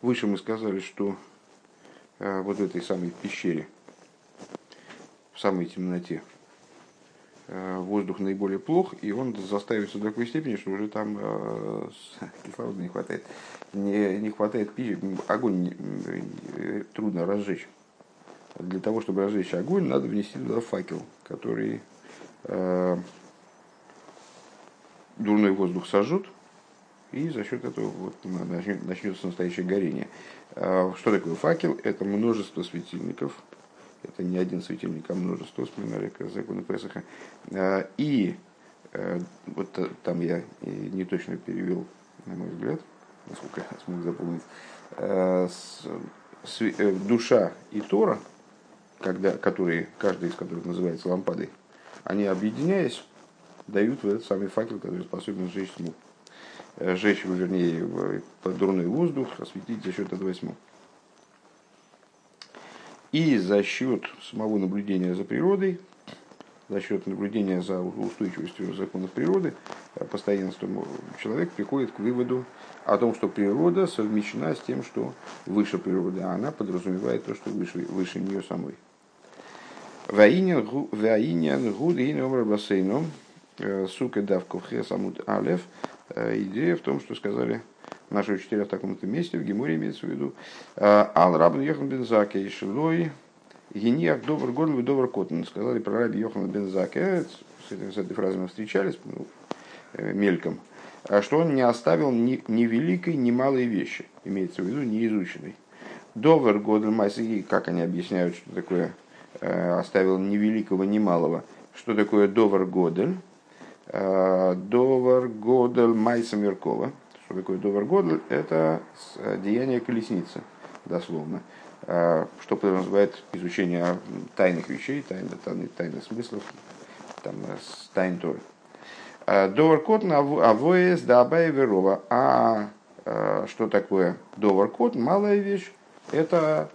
Выше мы сказали, что э, вот в этой самой пещере, в самой темноте, э, воздух наиболее плох, и он заставится до такой степени, что уже там э, кислорода не хватает. Не, не хватает пищи, огонь трудно разжечь. Для того, чтобы разжечь огонь, надо внести туда факел, который дурной воздух сожжет, и за счет этого вот начнется настоящее горение. А, что такое факел? Это множество светильников. Это не один светильник, а множество, вспоминали законы Песаха. А, и э, вот там я не точно перевел, на мой взгляд, насколько я смог запомнить, а, э, душа и Тора, когда, которые, каждый из которых называется лампадой, они объединяясь, дают вот этот самый факел, который способен сжечь тьму. Э, сжечь, вернее, дурной воздух, осветить за счет тьму. И за счет самого наблюдения за природой, за счет наблюдения за устойчивостью законов природы, э, постоянством, человек приходит к выводу о том, что природа совмещена с тем, что выше природы, а она подразумевает то, что выше, выше нее самой. Ваинян гуд и номер бассейном, э, сука давков хесамут алев. Э, идея в том, что сказали наши учителя в таком-то месте, в Геморе имеется в виду. «Э, Ал Рабн Йохан Бензаке и Шилой Гениях Добр Горн Добр Котн. Сказали про Раби Йохана Бензаке. С, этой, с этой фразой мы встречались ну, мельком. Что он не оставил ни, ни великой, ни малой вещи. Имеется в виду неизученной. Довер Годль Майсиги, как они объясняют, что такое оставил ни великого, ни малого. Что такое Довер Годель? Э, Довар Годель Майса Меркова. Что такое Довар Годель? Это э, деяние колесницы, дословно. Э, что подразумевает изучение тайных вещей, тайных, тайных, тайных смыслов, там, тайн Торы. Довар Котн Авоес да Абая Верова. А что такое Довар Котн? Малая вещь. Это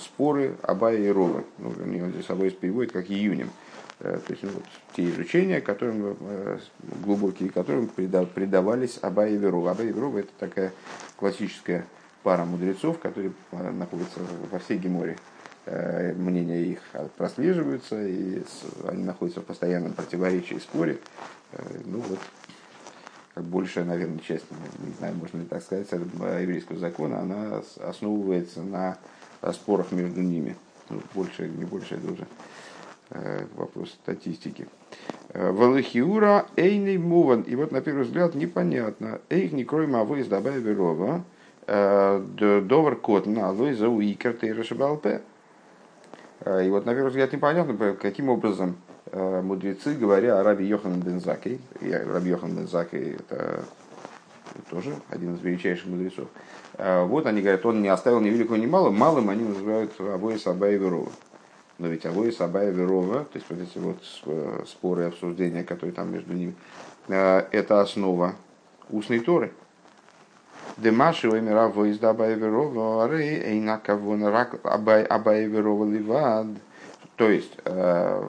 споры Абая и Рова. Ну, вернее, здесь Абая переводит как июнем. Э, то есть ну, вот, те изучения, которым, э, глубокие которым предавались Аба и Верова. Аба и Верова это такая классическая пара мудрецов, которые э, находятся во всей Геморе. Мнения их прослеживаются, и они находятся в постоянном противоречии и споре. Ну вот, как большая, наверное, часть, не знаю, можно ли так сказать, еврейского закона, она основывается на спорах между ними. Ну, больше, не больше, это уже вопрос статистики. Э, Валахиура эйный муван. И вот на первый взгляд непонятно. Эйх не кроем авойс добавя верова. Э, довар котн авойс за уикер тейрашабалпе. И вот на первый взгляд непонятно, каким образом мудрецы, говоря о Раби Йохан Бензаке, Раби Йохан Бензаке это тоже один из величайших мудрецов, вот они говорят, он не оставил ни великого, ни малого, малым они называют Авоя Саба и Верова. Но ведь Авой Сабая Верова, то есть вот эти вот споры и обсуждения, которые там между ними, э, это основа устной Торы. Демаши Оймера Войс Абая Верова, Арей Эйнакавон Рак Абая Верова Ливад. То есть, э,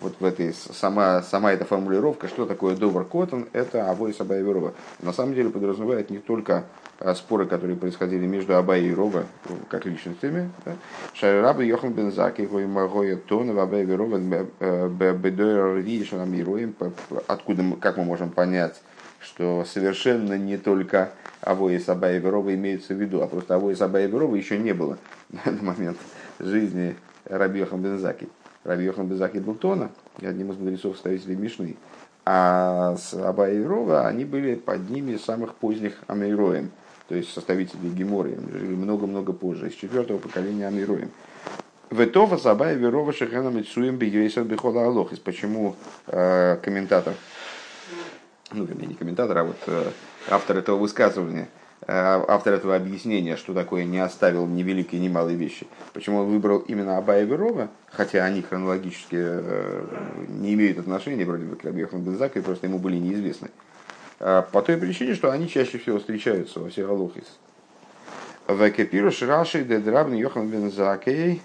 вот в этой сама, сама эта формулировка, что такое Довар Коттон, это Авой Сабая Верова. На самом деле подразумевает не только Э, споры, которые происходили между Абай и Рова, как личностями. Да? Шайраба Йохан Бензаки, Гоймагоя Тона, Абай и Рова, Бедойр Рвишанамируем, откуда, как мы можем понять, что совершенно не только Авои Сабай и имеются в виду, а просто Авои Рова еще не было на момент жизни Раби Йохан Бензаки. Раби Йохан Бензаки был Тона, одним из мудрецов ставителей Мишны. А с Абай и Рова они были под ними самых поздних Амейроем – то есть составители Геморы, жили много-много позже, из четвертого поколения Амируем. Ветова Сабай Верова Шехена Митсуем Бигейсер Бихола Алохис. Почему э, комментатор, ну, вернее, не комментатор, а вот э, автор этого высказывания, автор этого объяснения, что такое не оставил ни великие, ни малые вещи. Почему он выбрал именно Абая Верова, хотя они хронологически э, не имеют отношения, вроде бы, к Рабьехану Бензаку, и просто ему были неизвестны. А, по той причине, что они чаще всего встречаются во всех галухис. Векепиру шраши дедрабн йохан бензакей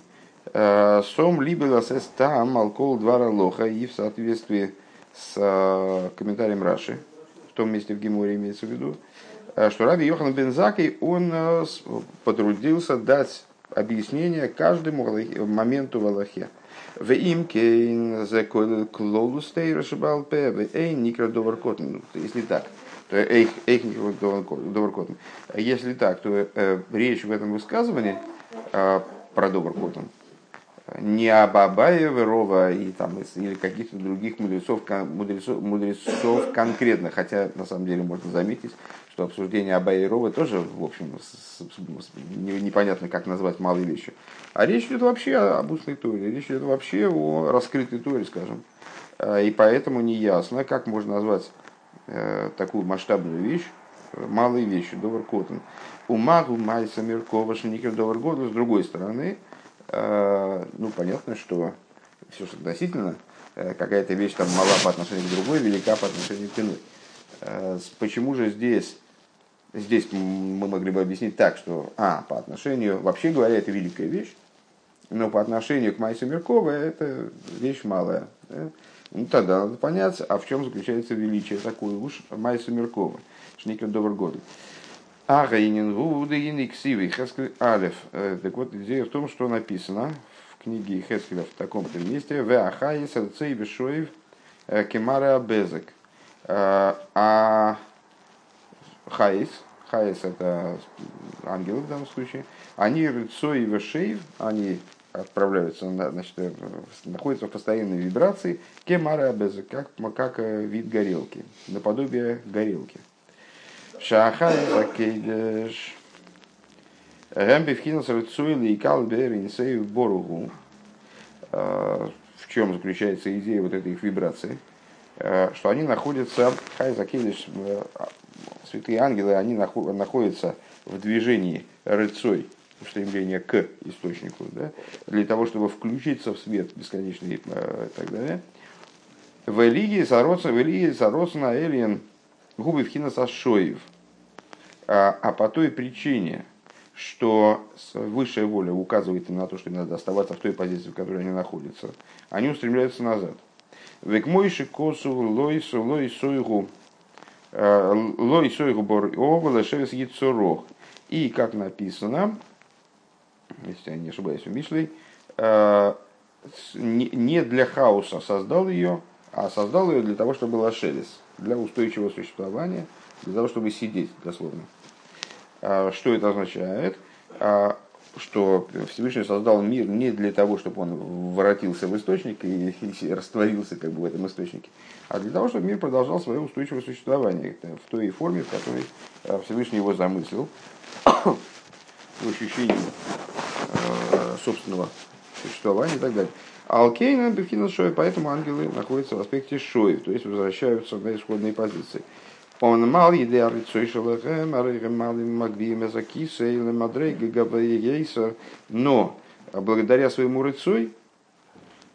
а, сом либо там алкол двара лоха и в соответствии с комментарием Раши, в том месте в Геморе имеется в виду, что Раби Йохан Бензакий, он потрудился дать объяснение каждому моменту в Аллахе. В имке клолустей расшибалпе, в эй никра доваркотн. Если так, то эйх никра доваркотн. Если так, то э, речь в этом высказывании э, про доваркотн не об Абаеве, Рова и там, или каких-то других мудрецов, мудрецов, мудрецов конкретно, хотя на самом деле можно заметить, что обсуждение Абая и тоже, в общем, с, с, непонятно, как назвать малой вещью. А речь идет вообще об устной торе, речь идет вообще о раскрытой торе, скажем. А, и поэтому не ясно, как можно назвать э, такую масштабную вещь, э, малой вещью, Довар Коттен. У Магу Майса Миркова Шеникер Довар Году, с другой стороны, э, ну, понятно, что все же относительно, какая-то вещь там мала по отношению к другой, велика по отношению к иной. Почему же здесь Здесь мы могли бы объяснить так, что, а, по отношению, вообще говоря, это великая вещь, но по отношению к Майсу Меркова это вещь малая. Да? Ну, тогда надо понять, а в чем заключается величие такое уж Майсу Меркова. Шникер Добр Год. Ага инин вуды ин иксивы Хескель Алев. Э, так вот, идея в том, что написано в книге Хескеля в таком-то месте. В Ахае Сарцей Бешоев э, Кемара Безек. Э, а Хаис, Хаис это ангелы в данном случае, они рыцой и вешейв, они отправляются, значит, э, находятся в постоянной вибрации, кемара как, как э, вид горелки, наподобие горелки. Шахай закейдеш. Гэмби вхинас рыцуили и калбер инсею боругу. В чем заключается идея вот этой их вибрации? Что они находятся, хай закейдеш, святые ангелы, они находятся в движении рыцой, стремление к источнику, да, для того, чтобы включиться в свет бесконечный э, и так далее. В Элиге Сароцна Элиен губы вхина сашоев. А, а по той причине, что высшая воля указывает им на то, что им надо оставаться в той позиции, в которой они находятся, они устремляются назад. Векмойши косу лойсу лойсойгу Лой сойгубор овала шевес яцурох. И как написано, если я не ошибаюсь, у Мишлей, э, не для хаоса создал ее, а создал ее для того, чтобы была шелес, для устойчивого существования, для того, чтобы сидеть, дословно. А что это означает? Что Всевышний создал мир не для того, чтобы он воротился в источник и, и растворился как бы в этом источнике, а для того, чтобы мир продолжал свое устойчивое существование в той форме, в которой э, Всевышний его замыслил, в ощущении э, собственного существования и так далее. Алкейна Бефхина Шоев, поэтому ангелы находятся в аспекте Шоев, то есть возвращаются на исходные позиции. Он мал еды арицой шелахем, арейхем малым магвием эзакиса или мадрейга габаегейса, но благодаря своему рыцой,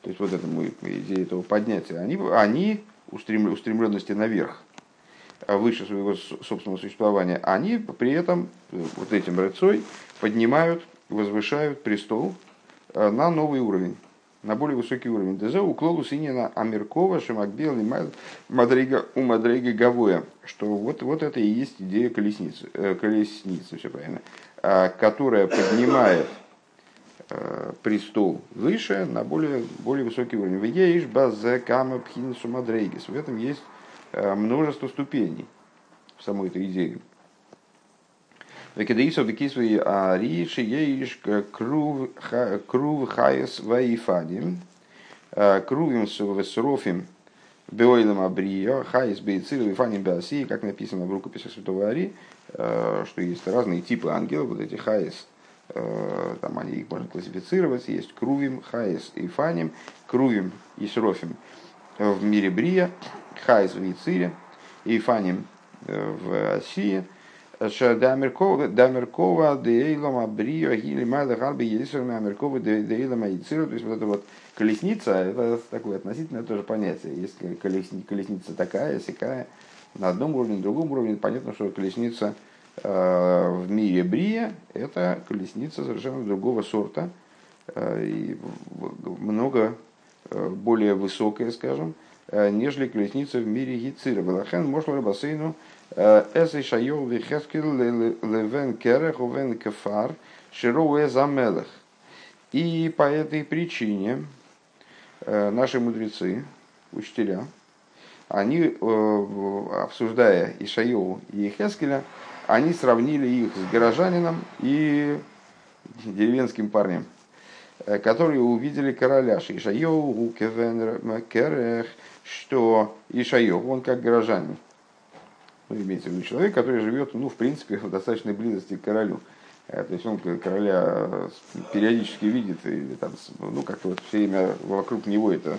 то есть вот этому идее этого поднятия, они, они устремленности наверх, выше своего собственного существования, они при этом вот этим рыцой поднимают, возвышают престол э, на новый уровень на более высокий уровень. ДЗ уклолу синина Амиркова, и Мадрига у Мадрига Гавоя. Что вот, вот это и есть идея колесницы, э, колесницы, все правильно, э, которая поднимает э, престол выше на более, более высокий уровень. В Еиш базе кама пхинсу мадрейгис. В этом есть э, множество ступеней в самой этой идее. וכדאיתא בכתבי האריז״ל שיש כרובים חיות ואופנים. כרובים ושרפים בעולם הבריאה חיות ביצירה ואופנים בעשיה, как написано в рукописи Святого Ари, что есть разные типы ангелов, вот эти хайс, там они их можно классифицировать, есть крувим, חיות, אופנים, כרובים и שרפים в мире בריאה, חיות в Ицире, אופנים в Асии – דהמרכבה דעולם הבריאה היא למעלה הרבה יותר מהמרכבה דעולם היצירה. То есть вот эта вот колесница, это такое относительное тоже понятие. Если колесница такая, сякая, на одном уровне, на другом уровне, понятно, что колесница в мире בריאה – это колесница совершенно другого сорта и много более высокая, скажем, нежели колесница в мире Гицира. Балахен, Мошлара, Бассейну, Эс и шайол вихескил левен керех увен кефар широуэ замелах. И по этой причине наши мудрецы, учителя, они, обсуждая Ишаеву и Хескеля, они сравнили их с горожанином и деревенским парнем, э, которые увидели короля Ишайоу, Керех, что Ишайоу, он как горожанин. Ну, имеется в виду человек, который живет, ну, в принципе, в достаточной близости к королю. Э, то есть он короля э, периодически видит, и там, ну, как-то вот все время вокруг него эта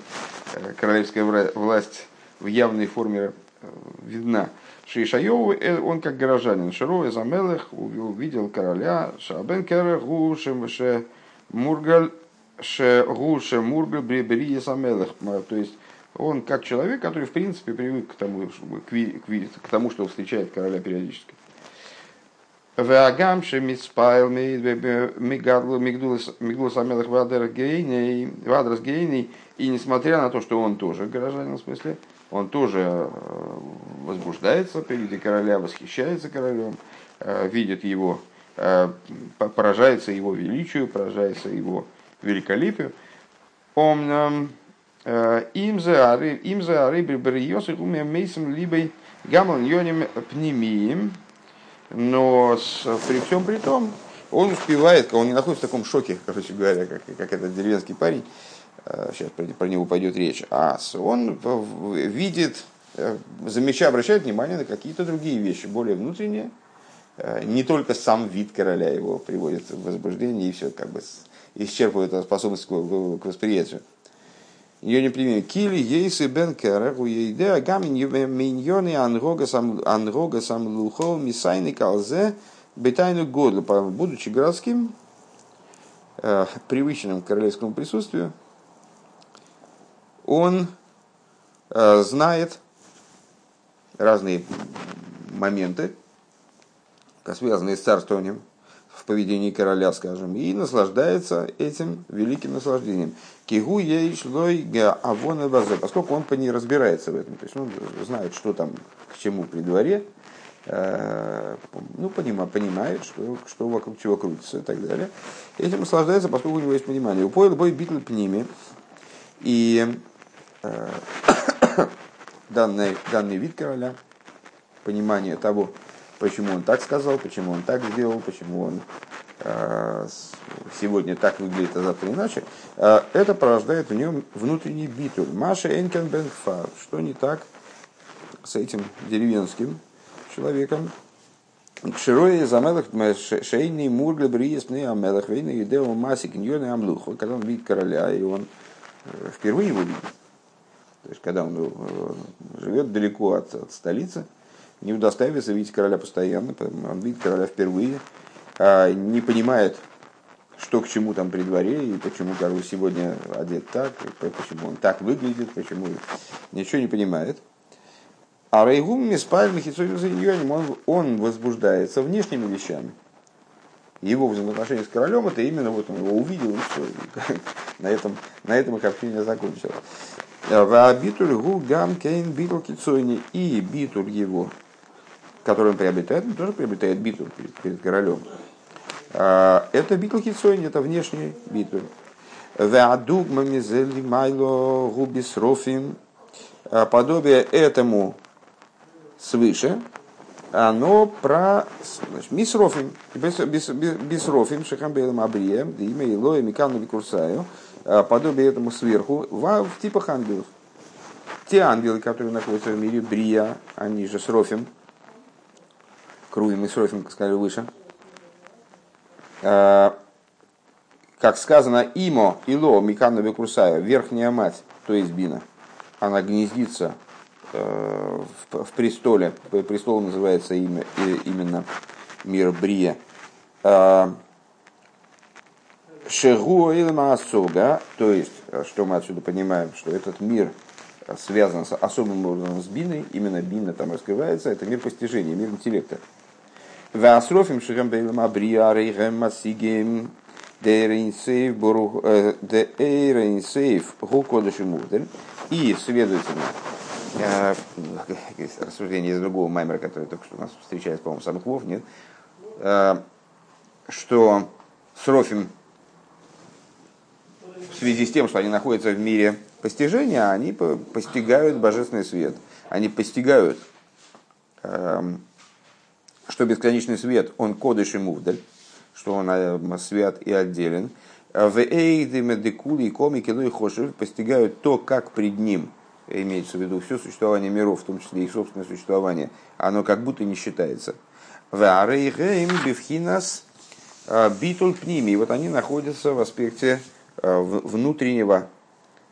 королевская власть в явной форме видна. Шишайову, э, он как горожанин, Шарове Замелых увидел короля, Шабен Керех, Гушем, Мургаль, Гуше Мургаль, Бреберия Самелых. То есть он как человек, который в принципе привык к тому, к, тому что встречает короля периодически. Гейней. И несмотря на то, что он тоже горожанин в смысле, он тоже э, возбуждается при виде короля, восхищается королем, э, видит его, э, поражается его величию, поражается его великолепию. Он им за ары, им за ары брибриос и умем мейсом либо гамал йоним пнемием, но с, при всем при том он успевает, он не находится в таком шоке, короче говоря, как, как этот деревенский парень, сейчас э, про него пойдет речь, а он видит, э, замечая, обращает внимание на какие-то другие вещи, более внутренние, э, не только сам вид короля его приводит в возбуждение и все как бы исчерпывает способность к восприятию. Ее не пример. Кили ейсы бен керех уейде агамин миньоны анрога сам лухол мисайны калзе бетайну годлу. Будучи городским, привычным к королевскому присутствию, он э, знает разные моменты, связанные с царствованием поведении короля, скажем, и наслаждается этим великим наслаждением. Кигу ей шлой авона базе, поскольку он по ней разбирается в этом, то есть он знает, что там к чему при дворе, э, ну, понимает, понимает что, что вокруг чего крутится и так далее. Этим наслаждается, поскольку у него есть понимание. Упоил бой битл пними, и Э, данный, данный вид короля, понимание того, почему он так сказал, почему он так сделал, почему он э, сегодня так выглядит, а завтра иначе, э, это порождает в нем внутренний битуль. Маша Энкен Бенфар. Что не так с этим деревенским человеком? Кширои замелах шейный мургля бриесный амелах вейна идео масик ньоны амлух. Когда он видит короля, и он впервые его видит, то есть, когда он э, живет далеко от, от столицы, не удостаивается видеть короля постоянно, он видит короля впервые, а не понимает, что к чему там при дворе, и почему король сегодня одет так, почему он так выглядит, почему ничего не понимает. А Рейгум Миспаль он, он возбуждается внешними вещами. Его взаимоотношения с королем это именно вот он его увидел и все. И на этом, на этом их общение закончилось. Битуль гу гам кейн битул. И битуль его, который он приобретает, он тоже приобретает битуль перед, перед королем. А, это битул кицойни, это внешний рофим. А, подобие этому свыше, оно про значит, мисрофим, бисрофим, шахамбейлом абрием, имя Илоя Микану Викурсаю, Э, подобие этому сверху в, типах ангелов. Те ангелы, которые находятся в мире Брия, они же с Рофим, Круим и с Рофим, как сказали выше, э, как сказано, Имо, Ило, Миканна Бекурсая, верхняя мать, то есть Бина, она гнездится э, в, престоле, престол называется имя, именно мир Брия, Шегу Асуга, то есть, что мы отсюда понимаем, что этот мир связан с особым образом с биной, именно бина там раскрывается, это мир постижения, мир интеллекта. Васрофим шигам бейлам абрия рейхем масигем дейрейнсейв гукодыши мудель. И, следовательно, э, рассуждение из другого маймера, который только что у нас встречается, по-моему, самых вов, нет, э, что Срофим в связи с тем, что они находятся в мире постижения, они постигают божественный свет. Они постигают, эм, что бесконечный свет, он кодыш и мувдаль, что он э, свят и отделен. В эйдеме декули и комики и хошев постигают то, как пред ним, имеется в виду все существование миров, в том числе их собственное существование, оно как будто не считается. В арейгейм бифхинас э, битуль пними. Вот они находятся в аспекте Э, внутреннего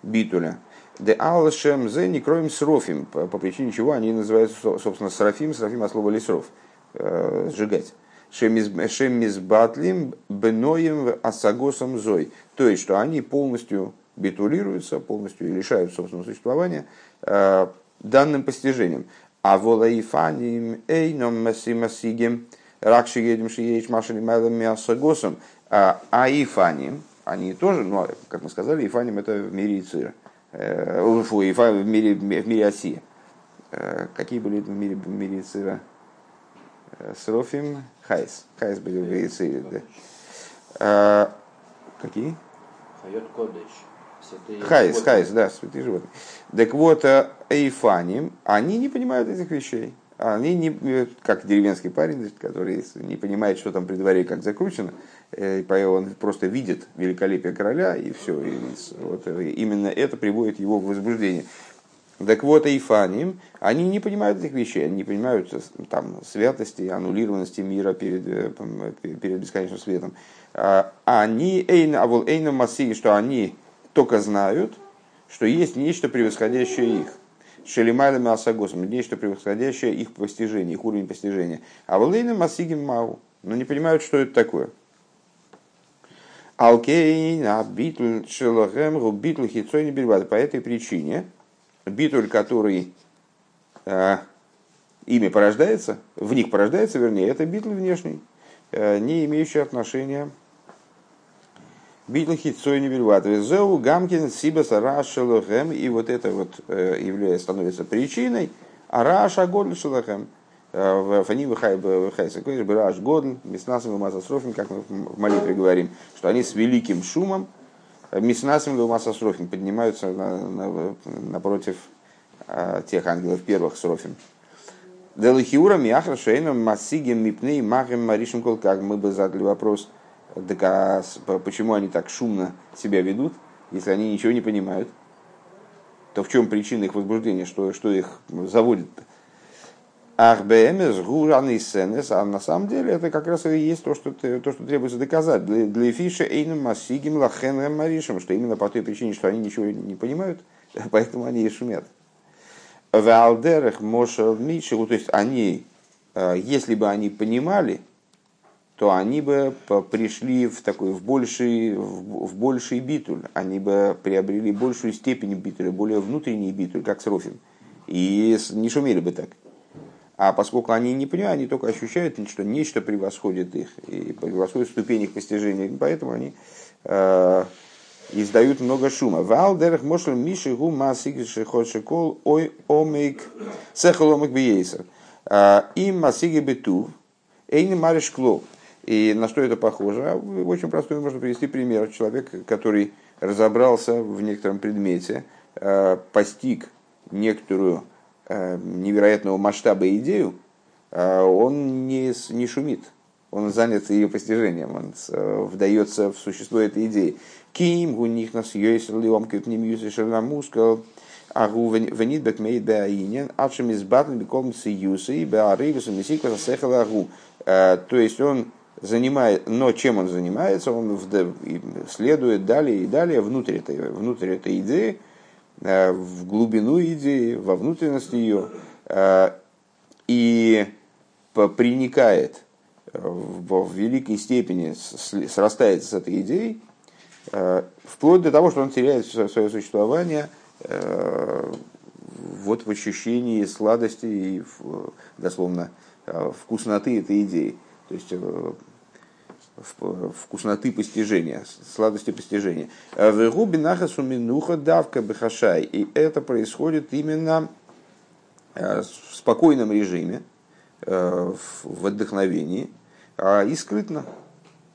битуля. Де алшем зе не кроем срофим, по, причине чего они называются, собственно, срафим, срафим от слова лесров, э, сжигать. Шемиз батлим беноем асагосом зой. То есть, что они полностью битулируются, полностью лишают собственного существования э, данным постижением. А волаифаним эйном масимасигем ракшигедем шиеич машини майлом мясагосом. А אופנים, они тоже, ну, как мы сказали, אופנים это в мире יצירה. Э, фу, Ифа в мире, в мире עשיה. Э, какие были в мире, в мире יצירה? Э, שרפים, חיות. חיות были в да. Какие? חיות קודש. חיות, חיות, да, святые животные. Так вот, אופנים, они не понимают этих вещей. Они не, как деревенский парень, который не понимает, что там при дворе как закручено, Э, он просто видит великолепие короля, и все. И вот э, именно это приводит его в возбуждение. Так вот, Эйфаним, они не понимают этих вещей, они не понимают э, там, святости, аннулированности мира перед, перед бесконечным светом. А они, эйн, а вот эйна массии, что они только знают, что есть нечто превосходящее их. Шелимайлами асагосом, нечто превосходящее их постижение, их уровень постижения. А вот эйна массигим мау, но не понимают, что это такое. Алкейн, а битуль шелахем, битуль хитсой не По этой причине битуль, который э, ими порождается, в них порождается, вернее, это битуль внешний, э, не имеющий отношения Битл хитсой не бельват. Зеу гамкин сибас араш шелохем. И вот это вот э, является, становится причиной араша годль шелохем Фани Хайса Койш Бираж Годл, Миснасом и Масасрофин, как мы в молитве говорим, что они с великим шумом, Миснасом и Масасрофин поднимаются на, на, напротив а, тех ангелов первых срофин. Делахиура Миахра Шейном Масигем Мипней Махем Маришем Кол, как мы бы задали вопрос, так а почему они так шумно себя ведут, если они ничего не понимают, то в чем причина их возбуждения, что, что их заводит-то? Ахбемес, гураны сенес, а на самом деле это как раз и есть то, что, то, что требуется доказать. Для, для фиша эйном масигим лахен маришем, что именно по той причине, что они ничего не понимают, поэтому они и шумят. В алдерах мошел то есть они, э, если бы они понимали, то они бы пришли в такой в больший, в, в больший битуль, они бы приобрели большую степень битуля, более внутренний битуль, как с Рофин, и не шумели бы так. А поскольку они не понимают, они только ощущают, что нечто превосходит их, и превосходит ступень их постижения. Поэтому они э, издают много шума. Валдерах мошл миши гу масиг шехошекол ой омейк сехоломик биейсер. Э, Им масиги бету эйни мариш клоп. И на что это похоже? А, очень простой можно привести пример. Человек, который разобрался в некотором предмете, э, постиг некоторую невероятного масштаба идею, э, он не, не шумит. Он занят ее постижением, он э, вдается в существо этой идеи. Ким у них нас есть лиом кипним юсишерна мускал, а гу венит бек мейд беаинен, адшим из батлен беком сиюсы, беарейвусу месиква сехала агу. То есть он занимает, но чем он занимается, он следует далее и далее внутрь этой, внутрь этой идеи, Э, в глубину идеи, во внутренность ее э, и приникает в великой степени, срастается с этой идеей, э, вплоть до того, что он теряет свое существование вот в ощущении сладости и дословно вкусноты этой идеи. То есть вкусноты постижения, сладости постижения. В губи нахасу минуха давка бехашай. И это происходит именно в спокойном режиме, в вдохновении и скрытно,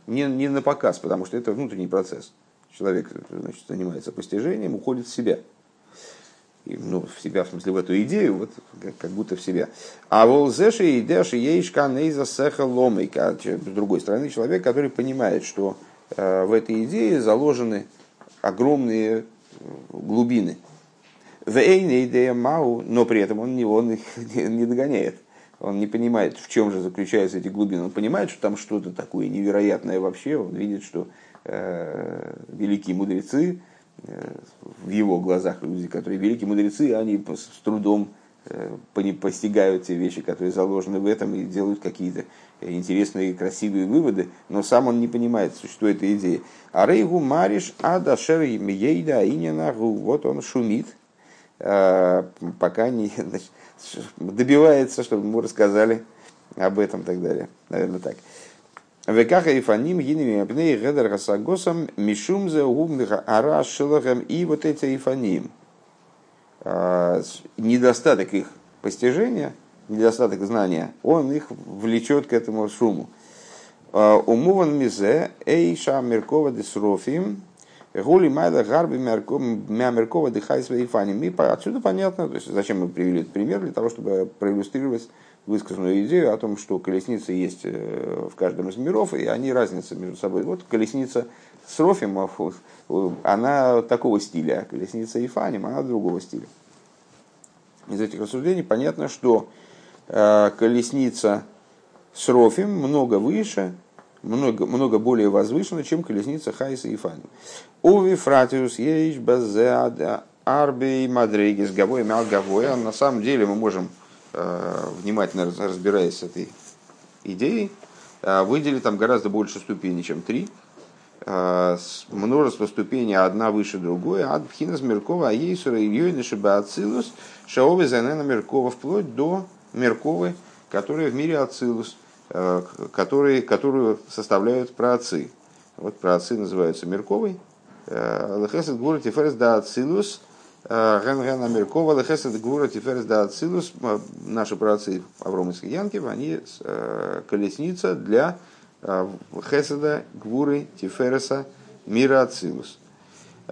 не, не на показ, потому что это внутренний процесс. Человек значит, занимается постижением, уходит в себя. Ну, в себя, в смысле, в эту идею, вот как, будто в себя. А волзеши и деши ейшка нейза сеха ломейка. С другой стороны, человек, который понимает, что э, в этой идее заложены огромные глубины. Вейна идея мау, но при этом он, он их не догоняет. Он не понимает, в чем же заключаются эти глубины. Он понимает, что там что-то такое невероятное вообще. Он видит, что э, великие мудрецы, э, в его глазах люди, которые великие мудрецы, они с трудом э, постигают те вещи, которые заложены в этом, и делают какие-то интересные, красивые выводы, но сам он не понимает существо этой идеи. А рейгу мариш ада шер ейда инянагу, вот он шумит, э, пока не, значит, добивается, чтобы ему рассказали об этом и так далее. Наверное, так. Векаха и фаним гинами апней гедер хасагосам мишум за ара шилахам и вот эти ифаним. А, недостаток их постижения, недостаток знания, он их влечет к этому шуму. А, умуван мизе эйша меркова десрофим Гули майла гарби мямеркова дыхай свои фани. Отсюда понятно, то есть зачем мы привели этот пример, для того, чтобы проиллюстрировать высказанную идею о том, что колесницы есть э, в каждом из миров, и они разница между собой. Вот колесница с Рофимов, она такого стиля, а колесница Ифаним, она другого стиля. Из этих рассуждений понятно, что э, колесница с Рофим много выше, много, много более возвышена, чем колесница Хайса и Фани. Уви фратиус ейш базеада арби мадрейгис гавой мял гавой. На самом деле мы можем, э, внимательно разбираясь с этой идеей, э, выделить там гораздо больше ступеней, чем три. Э, множество ступеней, одна выше другой. Ад пхинас Меркова, а ейсура ильёйны шиба ацилус, шаовы занена Меркова, вплоть до Мерковы, которая в мире ацилус – Э, которые, которую составляют праотцы. Вот праотцы называются Мерковой. Э, Лехесед Гура Тиферес да Ацилус. Ген-ген Амеркова, Лехесед Гура Тиферес да Ацилус. Наши праотцы Авром и Янкив, они э, колесница для Хеседа Гвуры Тифереса Мира Ацилус.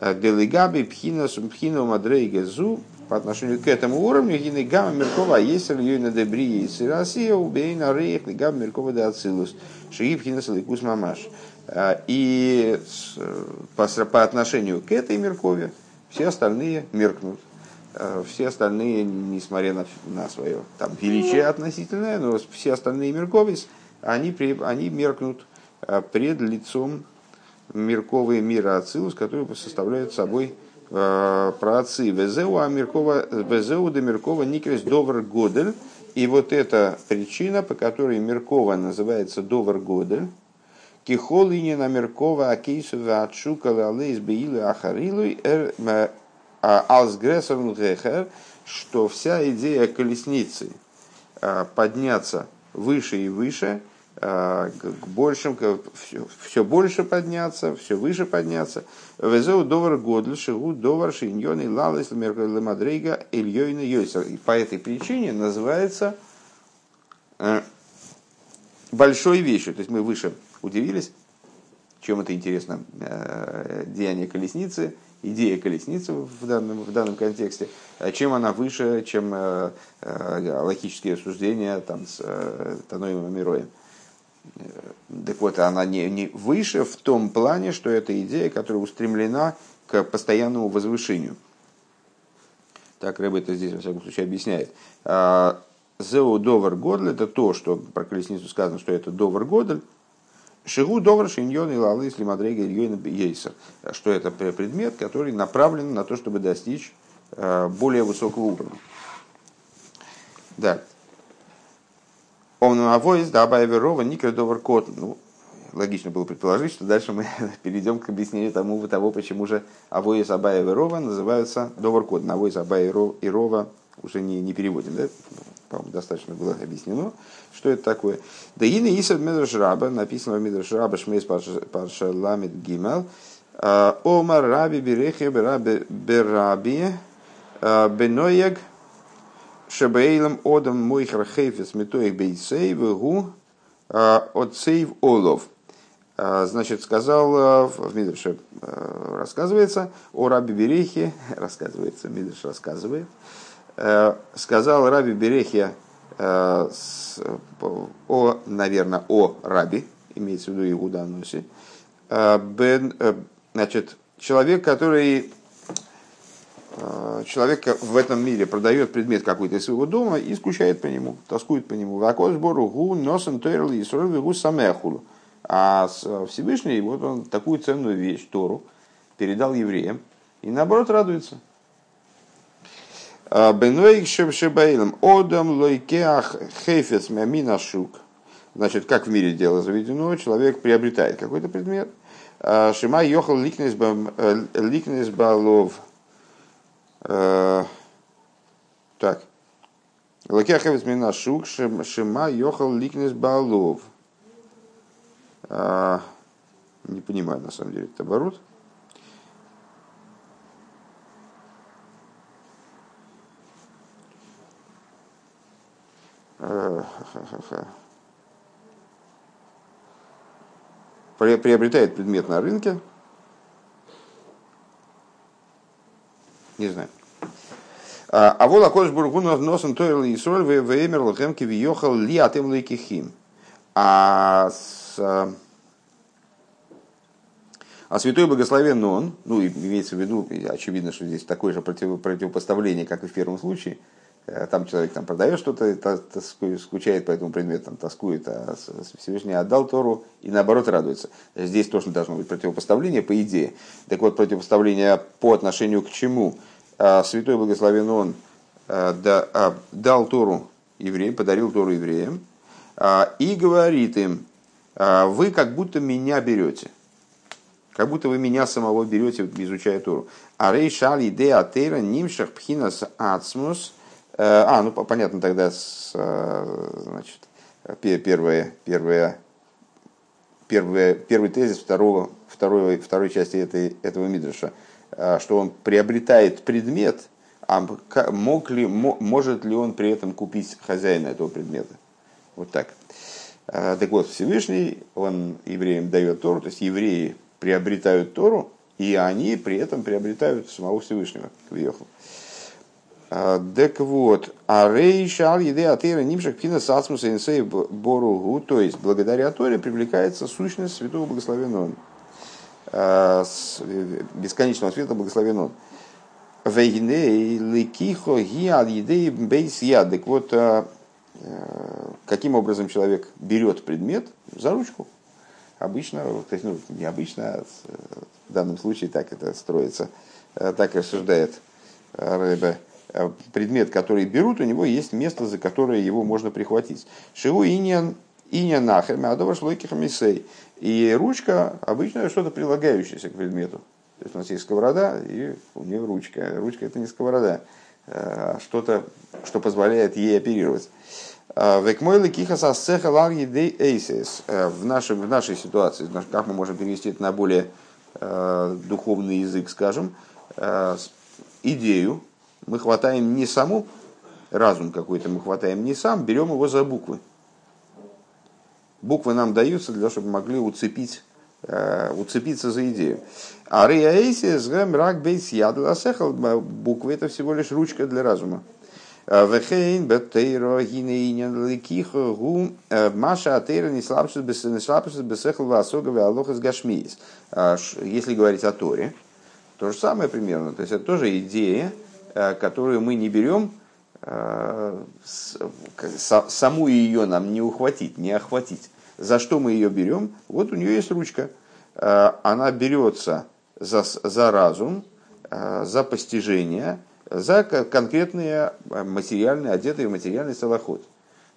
Делигаби Пхинас Пхину Мадрей Гезу по отношению к этому уровню гины гамма меркова есть на дебри и Россия убейна рейх гамма меркова да ацилус шигибхинас ликус мамаш. И по отношению к этой меркове все остальные меркнут. А, все остальные, несмотря на, на свое там, величие относительное, но все остальные мерковис, они, они меркнут а, пред лицом мерковые мира Ацилус, которые составляют собой Э, про отцы Везеу, а Миркова, Везеу до Миркова Никрес Довар Годель. И вот эта причина, по которой Миркова называется Довар Годель, Кихол и на Миркова Акейсова Атшука Лалейс Беилы Ахарилуй э, а, Алсгрессер Гехер, что вся идея колесницы подняться выше и выше – к большим, все, все больше подняться, все выше подняться. Везеу довар годль, шигу довар шиньон и лалес лемадрейга ильёйна йойсер. И по этой причине называется большой вещью. То есть мы выше удивились, чем это интересно, э, деяние колесницы, идея колесницы в данном, в данном контексте, чем она выше, чем логические рассуждения там, с Таноем и Мироем. Так вот, она не, не выше в том плане, что это идея, которая устремлена к постоянному возвышению. Так Рэб это здесь, во всяком случае, объясняет. А, Зеу довар годль – это то, что про колесницу сказано, что это довар годль. Шигу довар шиньон и лалы, если мадрега ейсер. Что это предмет, который направлен на то, чтобы достичь а, более высокого уровня. Да. Он авоис да абайверова никра довар кот. Ну, логично было предположить, что дальше мы перейдем к объяснению тому, того, почему же авоис абая верова называются довар кот. Авоис абая и рова уже не, не переводим, да? По-моему, достаточно было объяснено, что это такое. Да и на Исад Медраш Раба, написано в Медраш Раба Шмейс Парша Ламит Гимел, а, Омар Раби Берехе Бераби Бераби Беноег Шебейлем одам мойхер хейфес метоих бейсей вегу от сейв олов. Значит, сказал в Мидрше, рассказывается о Раби Берехе, рассказывается, Мидрш рассказывает, сказал Раби Берехе о, наверное, о Раби, имеется в виду Иуда Носи, бен, значит, человек, который Э, человек в этом мире продает предмет какой-то из своего дома и скучает по нему, тоскует по нему. Вакош бору гу носен тойрл и гу самехулу. А Всевышний, вот он такую ценную вещь, Тору, передал евреям. И наоборот радуется. «А Беноик шебшебаилом одам лойкеах хейфец мямина шук. Значит, как в мире дело заведено, человек приобретает какой-то предмет. «А Шима йохал ликнес э, балов Э, так. Лакехавец мина шук шима йохал ликнес балов. Э, не понимаю, на самом деле, это оборот. Приобретает предмет на рынке, Не знаю. А вот Акош Бургуна носом Тойрл и Исроль Веймер Лахемки Виохал Ли Атем Лейкихим. А с а святой благословен он, ну, имеется в виду, очевидно, что здесь такое же против, противопоставление, как и в первом случае. Э, там человек там продает что-то, скучает по этому предмету, там, тоскует, а Всевышний отдал Тору и наоборот радуется. Здесь тоже должно быть противопоставление, по идее. Так вот, противопоставление по отношению к чему? А, святой благословен он а, а, дал Тору евреям, подарил Тору евреям, и говорит им, вы как будто меня берете. Как будто вы меня самого берете, изучая Тору. А рей шали де атера нимшах пхинас ацмус. А, ну понятно тогда, с, значит, первое, первое, первое, первый тезис второго, второй, второй части этой, этого мидраша – Э, что он приобретает предмет, а мог ли, может ли он при этом купить хозяина этого предмета? Вот так. Э, так вот, Всевышний, он евреям дает Тору, то есть евреи приобретают Тору, и они при этом приобретают самого Всевышнего, Квиоху. Э, так вот, а рейшал еды атеира нимшах пина сацмуса инсей боругу, то есть благодаря Торе привлекается сущность святого благословенного. Э, бесконечного света благословен он. Ликихо ги бейс Так вот, э, э, каким образом человек берет предмет за ручку? Обычно, ну, необычно, а в данном случае так это строится, так рассуждает Рэбе. Предмет, который берут, у него есть место, за которое его можно прихватить. Шиву иньян Иня нахер, мядова шлойких мисей. И ручка обычно что-то прилагающееся к предмету. То есть у нас есть сковорода, и у нее ручка. Ручка это не сковорода, а что-то, что позволяет ей оперировать. А, Векмойлы кихаса сеха эйсис. Э, в нашей, в нашей ситуации, как мы можем перевести это на более э, духовный язык, скажем, э, идею мы хватаем не саму, разум какой-то мы хватаем не сам, берем его за буквы буквы нам даются для того, чтобы могли уцепить, э, уцепиться за идею. А реаэйси сгэм рак бейс ядл буквы это всего лишь ручка для разума. Э, Вехейн бетейро гинеинен ликихо гу э, маша атейра не слабшит бесехл васога алоха с гашмиис. Если говорить о Торе, то же самое примерно. То есть это тоже идея, которую мы не берем саму ее нам не ухватить, не охватить. За что мы ее берем? Вот у нее есть ручка. Э, она берется за, за разум, э, за постижение, за конкретные материальные, одетые в материальный салоход.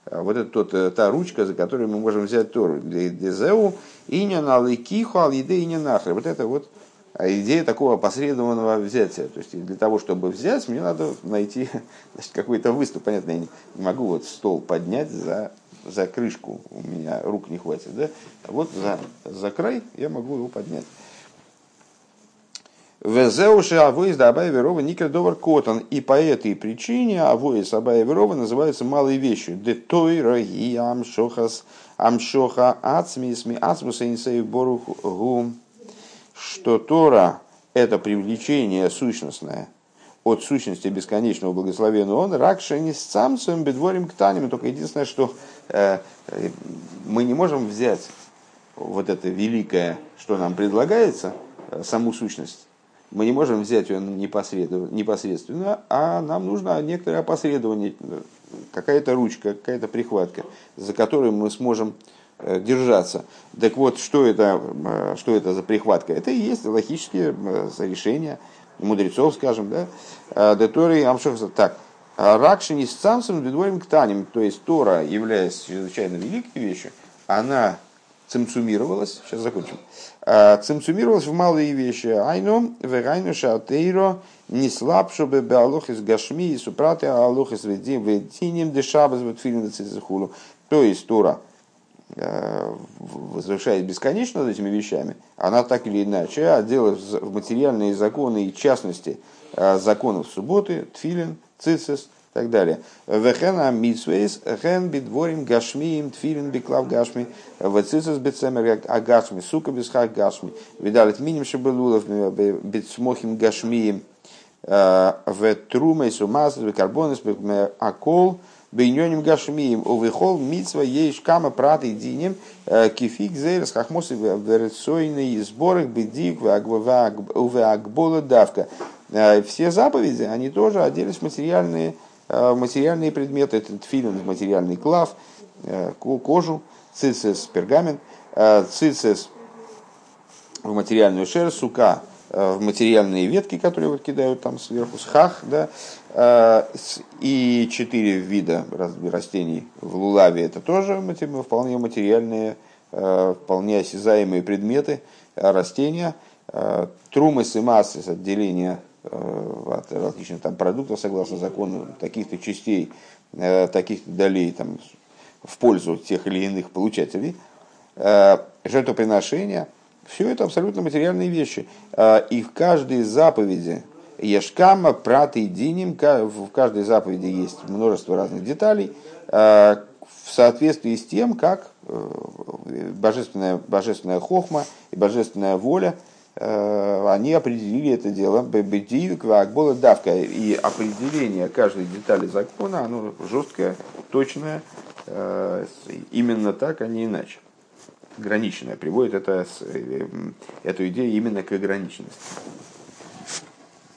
Э, вот это тот, та ручка, за которую мы можем взять Тору. Дезеу, иня налыкиху, алиде иня нахры. Вот это вот идея такого опосредованного взятия. То есть для того, чтобы взять, мне надо найти значит, какой-то выступ. Понятно, я не, могу вот стол поднять за, за крышку, у меня рук не хватит. Да? А вот за, за край я могу его поднять. Везеуши авоис да Абая Верова никер котан. И по этой причине авоис Абая Верова называются малой вещью. Де той роги амшохас амшоха ацмисми ацмуса инсею борух гу. Что Тора – это привлечение сущностное от сущности бесконечного благословенного он, ракша не с самцем бедворим к таним. Только единственное, что э, мы не можем взять вот это великое, что нам предлагается, э, саму сущность, мы не можем взять ее непосредственно, непосредственно, а нам нужно некоторое опосредование, какая-то ручка, какая-то прихватка, за которую мы сможем э, держаться. Так вот, что это, э, что это за прихватка? Это и есть логические решения мудрецов, скажем, да, Деторий Амшохса. Так, Ракшини с самсом бедворим к таним, то есть Тора, являясь чрезвычайно великой вещью, она цимцумировалась, сейчас закончим, цимцумировалась в малые вещи. Айну, вегайну шатейро, не слаб, чтобы беалох из гашми и супраты, а алох из вединим дешабас бетфилин. То есть Тора, возвышаясь бесконечно над этими вещами, она так или иначе отделав материальные законы и частности а, законов субботы, тфилин, цицис – так далее. Вехена митсвейс, хен бидворим гашмиим, тфилин биклав гашми, вецисус бецемер агашми, сука бисхак гашми, видалит миним шабелулов бецмохим гашмиим, в трумей сумас, в карбонис, акол, бейнёним гашмиим, увихол митсва ейш кама прат и динем, кифик зейрс хахмосы верцойные сборы, бедик, увеагбола давка. Все заповеди, они тоже оделись материальные Э, материальные предметы, это тфилин, материальный клав, э, кожу, цицес, пергамент, э, цицес в материальную шерсть, сука в материальные ветки, которые вот кидают там сверху, схах, да, и четыре вида растений в лулаве, это тоже вполне материальные, вполне осязаемые предметы, растения, трумас и массы, отделение Э, от различных там продуктов, согласно закону, таких-то частей, э, таких-то долей там, в пользу тех или иных получателей, э, жертвоприношения, все это абсолютно материальные вещи. И в каждой заповеди Ешкама, Прат и Диним, в каждой заповеди есть множество разных деталей, в соответствии с тем, как божественная, божественная хохма и божественная воля – Э, они определили это дело Акбола давка. И определение каждой детали закона, оно жесткое, точное, э, именно так, а не иначе. Ограниченное. Приводит это, э, эту идею именно к ограниченности.